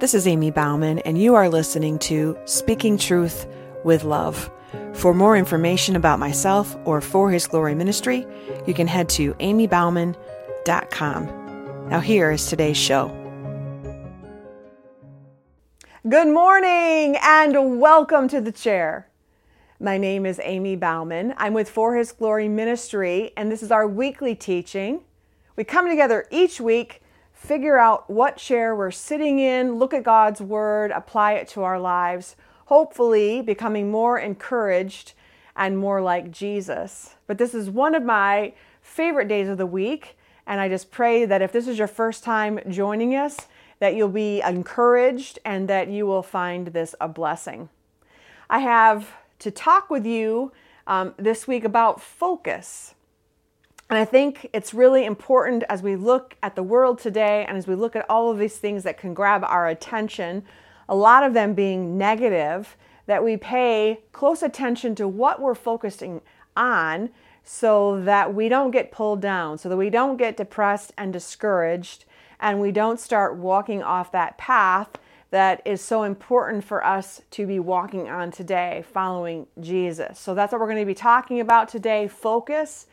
This is Ammie Bouwman, and you are listening to Speaking Truth with Love. For more information about myself or For His Glory Ministry, you can head to ammiebouwman.com. Now, here is today's show. Good morning and welcome to the chair. My name is Ammie Bouwman. I'm with For His Glory Ministry, and this is our weekly teaching. We come together each week, figure out what chair we're sitting in, look at God's Word, apply it to our lives, hopefully becoming more encouraged and more like Jesus. But this is one of my favorite days of the week, and I just pray that if this is your first time joining us, that you'll be encouraged and that you will find this a blessing. I have to talk with you um, this week about focus. And I think it's really important as we look at the world today and as we look at all of these things that can grab our attention, a lot of them being negative, that we pay close attention to what we're focusing on so that we don't get pulled down, so that we don't get depressed and discouraged, and we don't start walking off that path that is so important for us to be walking on today, following Jesus. So that's what we're going to be talking about today focus.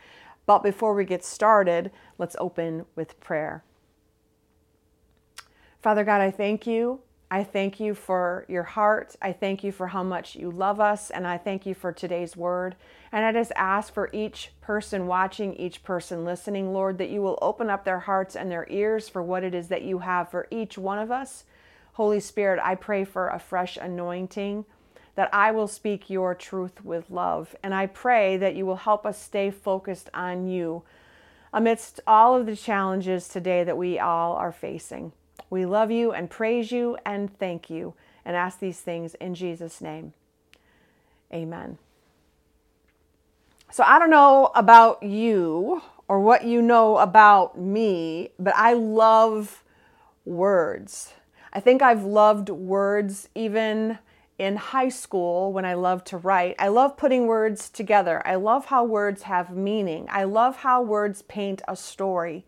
But before we get started, let's open with prayer. Father God, I thank you. I thank you for your heart. I thank you for how much you love us. And I thank you for today's word. And I just ask for each person watching, each person listening, Lord, that you will open up their hearts and their ears for what it is that you have for each one of us. Holy Spirit, I pray for a fresh anointing, that I will speak your truth with love. And I pray that you will help us stay focused on you amidst all of the challenges today that we all are facing. We love you and praise you and thank you and ask these things in Jesus' name. Amen. So I don't know about you or what you know about me, but I love words. I think I've loved words even in high school when I loved to write. I love putting words together. I love how words have meaning. I love how words paint a story.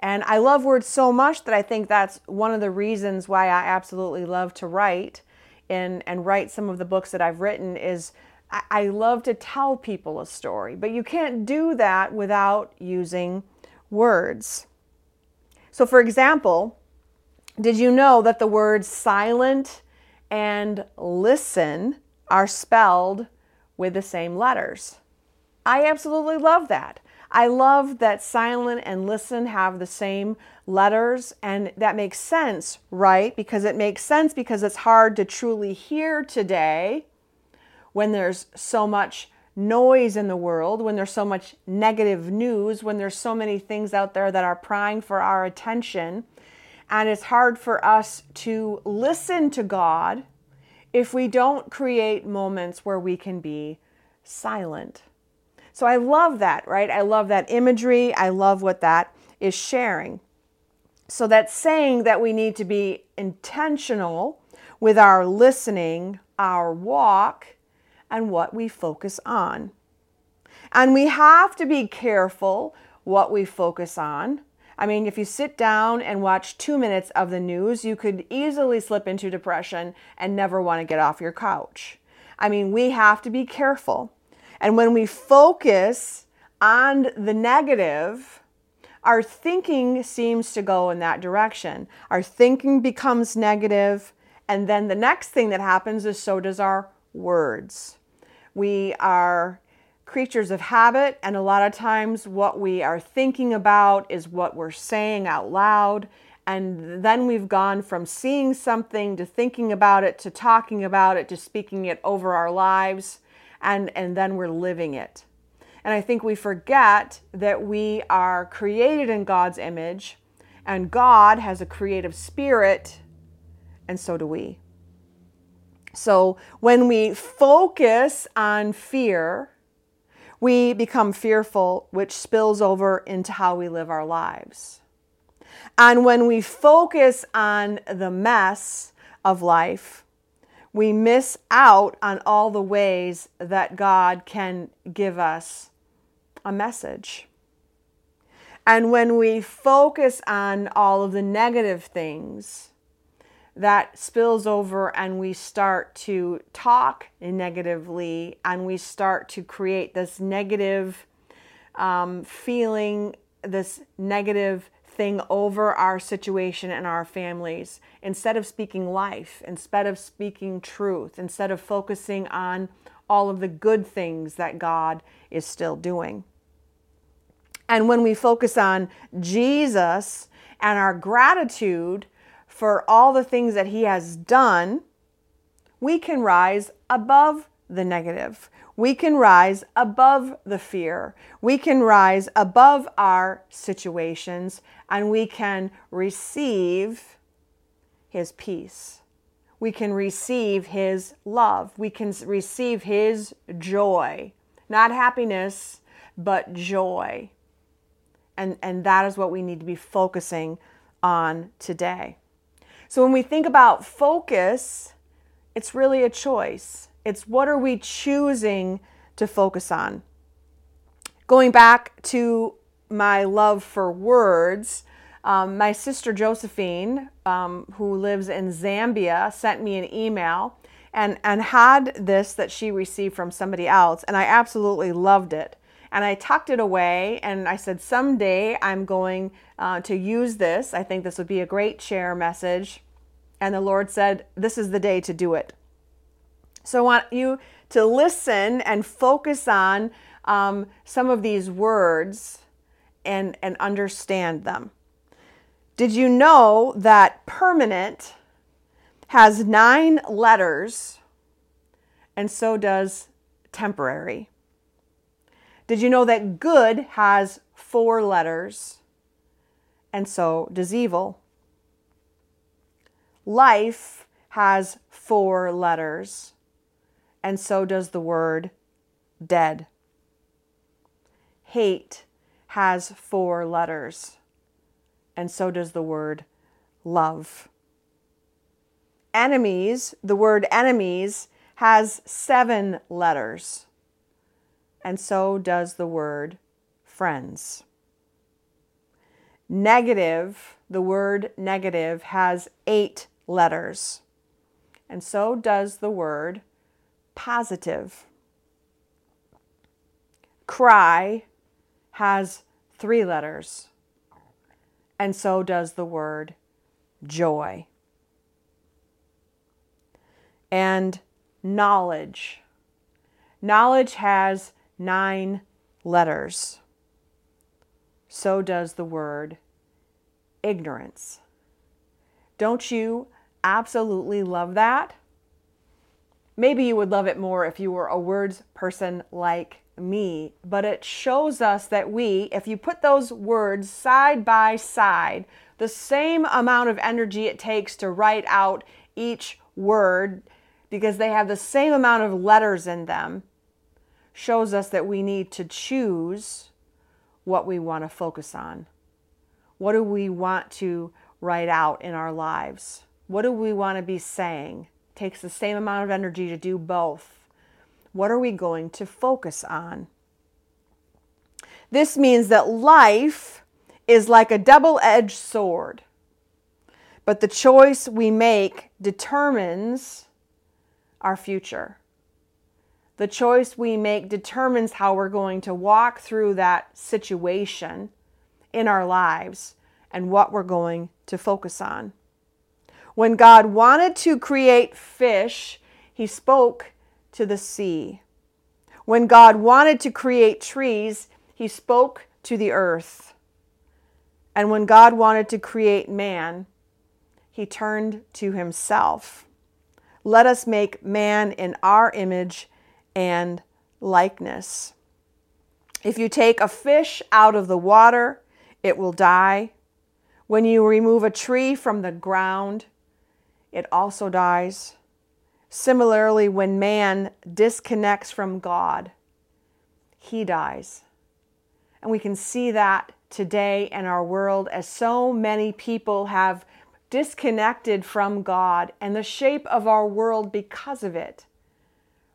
And I love words so much that I think that's one of the reasons why I absolutely love to write and, and write some of the books that I've written is I, I love to tell people a story. But you can't do that without using words. So for example, did you know that the words silent and listen are spelled with the same letters? I absolutely love that. I love that silent and listen have the same letters, and that makes sense, right? Because it makes sense because it's hard to truly hear today when there's so much noise in the world, when there's so much negative news, when there's so many things out there that are prying for our attention. And it's hard for us to listen to God if we don't create moments where we can be silent. So I love that, right? I love that imagery. I love what that is sharing. So that's saying that we need to be intentional with our listening, our walk, and what we focus on. And we have to be careful what we focus on I mean, if you sit down and watch two minutes of the news, you could easily slip into depression and never want to get off your couch. I mean, we have to be careful. And when we focus on the negative, our thinking seems to go in that direction. Our thinking becomes negative, and then the next thing that happens is so does our words. We are creatures of habit, and a lot of times what we are thinking about is what we're saying out loud. And then we've gone from seeing something to thinking about it to talking about it to speaking it over our lives, and, and then we're living it. And I think we forget that we are created in God's image, and God has a creative spirit, and so do we. So when we focus on fear, we become fearful, which spills over into how we live our lives. And when we focus on the mess of life, we miss out on all the ways that God can give us a message. And when we focus on all of the negative things, that spills over and we start to talk negatively and we start to create this negative um, feeling, this negative thing over our situation and our families instead of speaking life, instead of speaking truth, instead of focusing on all of the good things that God is still doing. And when we focus on Jesus and our gratitude for all the things that He has done, we can rise above the negative. We can rise above the fear. We can rise above our situations and we can receive His peace. We can receive His love. We can receive His joy. Not happiness, but joy. And, and that is what we need to be focusing on today. So when we think about focus, it's really a choice. It's what are we choosing to focus on? Going back to my love for words, um, my sister Josephine, um, who lives in Zambia, sent me an email and, and had this that she received from somebody else, and I absolutely loved it. And I tucked it away and I said, Someday I'm going uh, to use this. I think this would be a great share message. And the Lord said, This is the day to do it. So I want you to listen and focus on um, some of these words and, and understand them. Did you know that permanent has nine letters and so does temporary? Did you know that good has four letters and so does evil? Life has four letters and so does the word dead. Hate has four letters, and so does the word love. Enemies, the word enemies, has seven letters, and so does the word friends. Negative, the word negative, has eight letters, and so does the word positive. Cry has three letters, and so does the word joy. And knowledge. Knowledge has nine letters. So does the word ignorance. Don't you absolutely love that? Maybe you would love it more if you were a words person like me, but it shows us that we, if you put those words side by side, the same amount of energy it takes to write out each word, because they have the same amount of letters in them, shows us that we need to choose what we want to focus on. What do we want to write out in our lives? What do we want to be saying? It takes the same amount of energy to do both. What are we going to focus on? This means that life is like a double edged sword, but the choice we make determines our future. The choice we make determines how we're going to walk through that situation in our lives and what we're going to focus on. When God wanted to create fish, he spoke to the sea. When God wanted to create trees, he spoke to the earth. And when God wanted to create man, he turned to himself. Let us make man in our image and likeness. If you take a fish out of the water, it will die. When you remove a tree from the ground, it also dies. Similarly, when man disconnects from God, he dies. And we can see that today in our world as so many people have disconnected from God and the shape of our world because of it.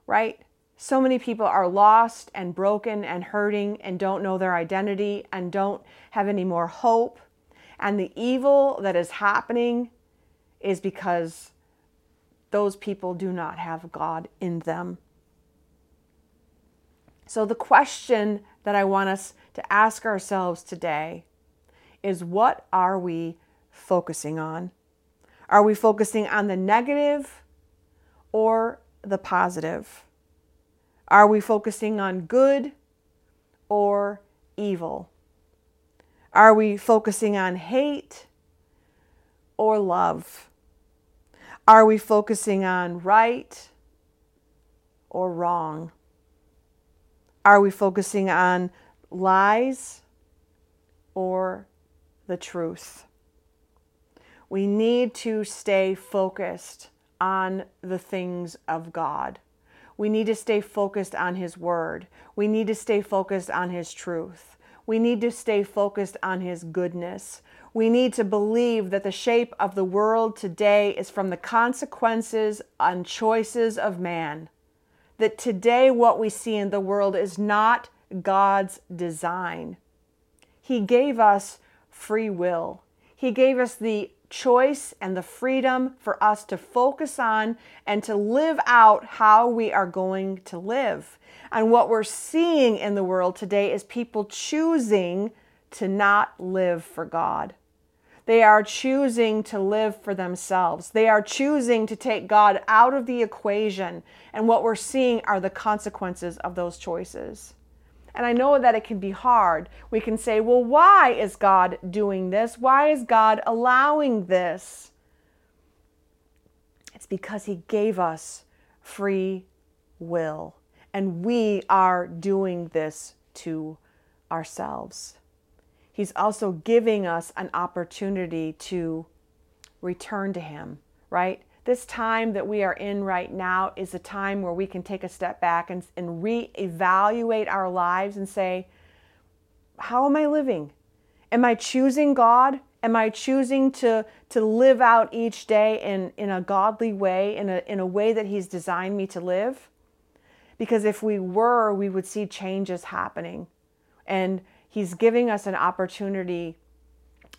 Right? So many people are lost and broken and hurting and don't know their identity and don't have any more hope. And the evil that is happening is because those people do not have God in them. So, the question that I want us to ask ourselves today is what are we focusing on? Are we focusing on the negative or the positive? Are we focusing on good or evil? Are we focusing on hate or love? Are we focusing on right or wrong? Are we focusing on lies or the truth? We need to stay focused on the things of God. We need to stay focused on His Word. We need to stay focused on His truth. We need to stay focused on His goodness. We need to believe that the shape of the world today is from the consequences and choices of man. That today, what we see in the world is not God's design. He gave us free will, He gave us the choice and the freedom for us to focus on and to live out how we are going to live. And what we're seeing in the world today is people choosing to not live for God. They are choosing to live for themselves. They are choosing to take God out of the equation. And what we're seeing are the consequences of those choices. And I know that it can be hard. We can say, well, why is God doing this? Why is God allowing this? It's because He gave us free will. And we are doing this to ourselves. He's also giving us an opportunity to return to Him, right? This time that we are in right now is a time where we can take a step back and, and reevaluate our lives and say, How am I living? Am I choosing God? Am I choosing to, to live out each day in, in a godly way, in a, in a way that He's designed me to live? Because if we were, we would see changes happening. And He's giving us an opportunity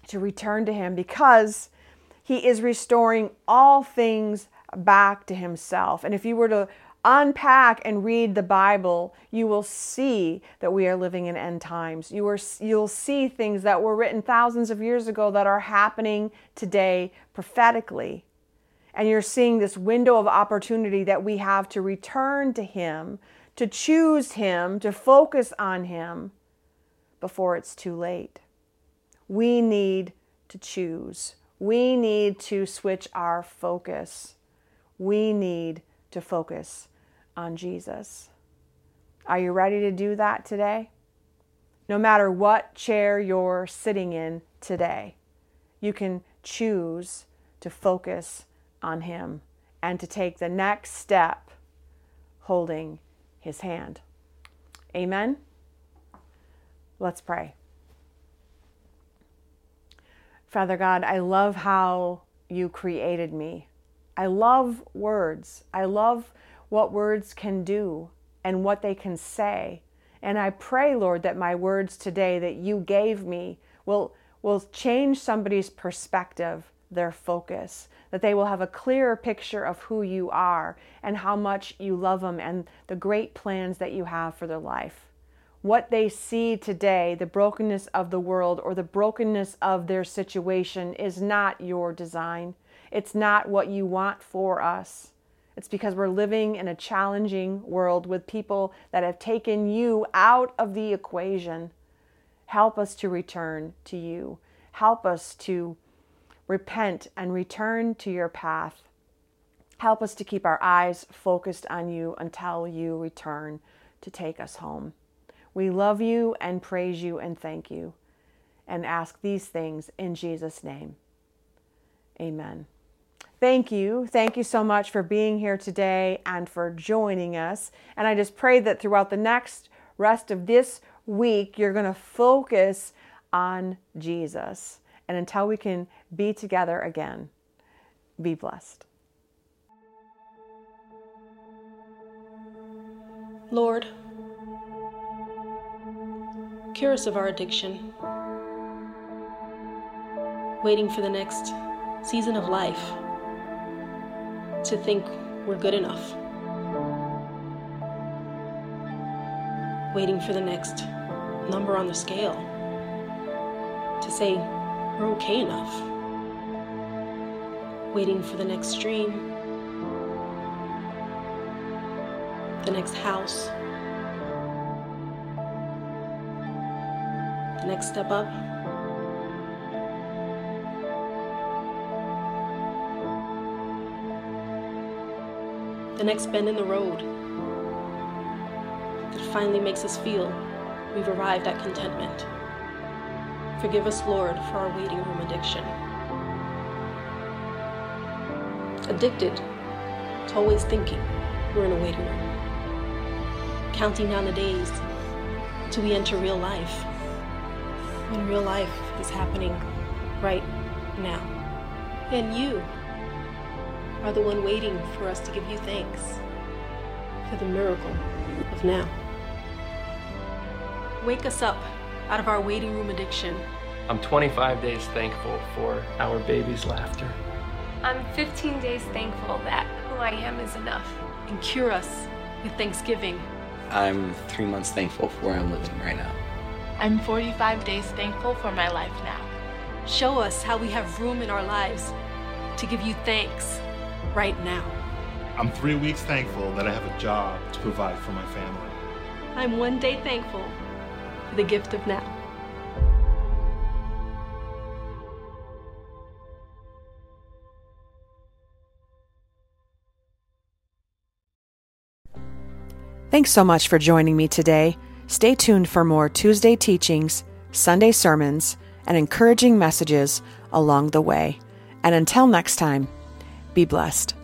to return to Him because he is restoring all things back to himself. And if you were to unpack and read the Bible, you will see that we are living in end times. You are, you'll see things that were written thousands of years ago that are happening today prophetically. And you're seeing this window of opportunity that we have to return to Him, to choose Him, to focus on Him before it's too late. We need to choose. We need to switch our focus. We need to focus on Jesus. Are you ready to do that today? No matter what chair you're sitting in today, you can choose to focus on Him and to take the next step holding His hand. Amen. Let's pray. Father God, I love how you created me. I love words. I love what words can do and what they can say. And I pray, Lord, that my words today that you gave me will, will change somebody's perspective, their focus, that they will have a clearer picture of who you are and how much you love them and the great plans that you have for their life what they see today, the brokenness of the world or the brokenness of their situation, is not your design. It's not what you want for us. It's because we're living in a challenging world with people that have taken you out of the equation. Help us to return to you. Help us to repent and return to your path. Help us to keep our eyes focused on you until you return to take us home. We love you and praise you and thank you and ask these things in Jesus' name. Amen. Thank you. Thank you so much for being here today and for joining us. And I just pray that throughout the next rest of this week, you're going to focus on Jesus. And until we can be together again, be blessed. Lord, Cure us of our addiction. Waiting for the next season of life to think we're good enough. Waiting for the next number on the scale to say we're okay enough. Waiting for the next dream, the next house, next step up. The next bend in the road that finally makes us feel we've arrived at contentment. Forgive us, Lord, for our waiting room addiction. Addicted to always thinking we're in a waiting room. Counting down the days till we enter real life. When real life is happening right now. And you are the one waiting for us to give you thanks for the miracle of now. Wake us up out of our waiting room addiction. I'm 25 days thankful for our baby's laughter. I'm 15 days thankful that who I am is enough. And cure us with thanksgiving. I'm three months thankful for where I'm living right now. I'm 45 days thankful for my life now. Show us how we have room in our lives to give you thanks right now. I'm three weeks thankful that I have a job to provide for my family. I'm one day thankful for the gift of now. Thanks so much for joining me today. Stay tuned for more Tuesday teachings, Sunday sermons, and encouraging messages along the way. And until next time, be blessed.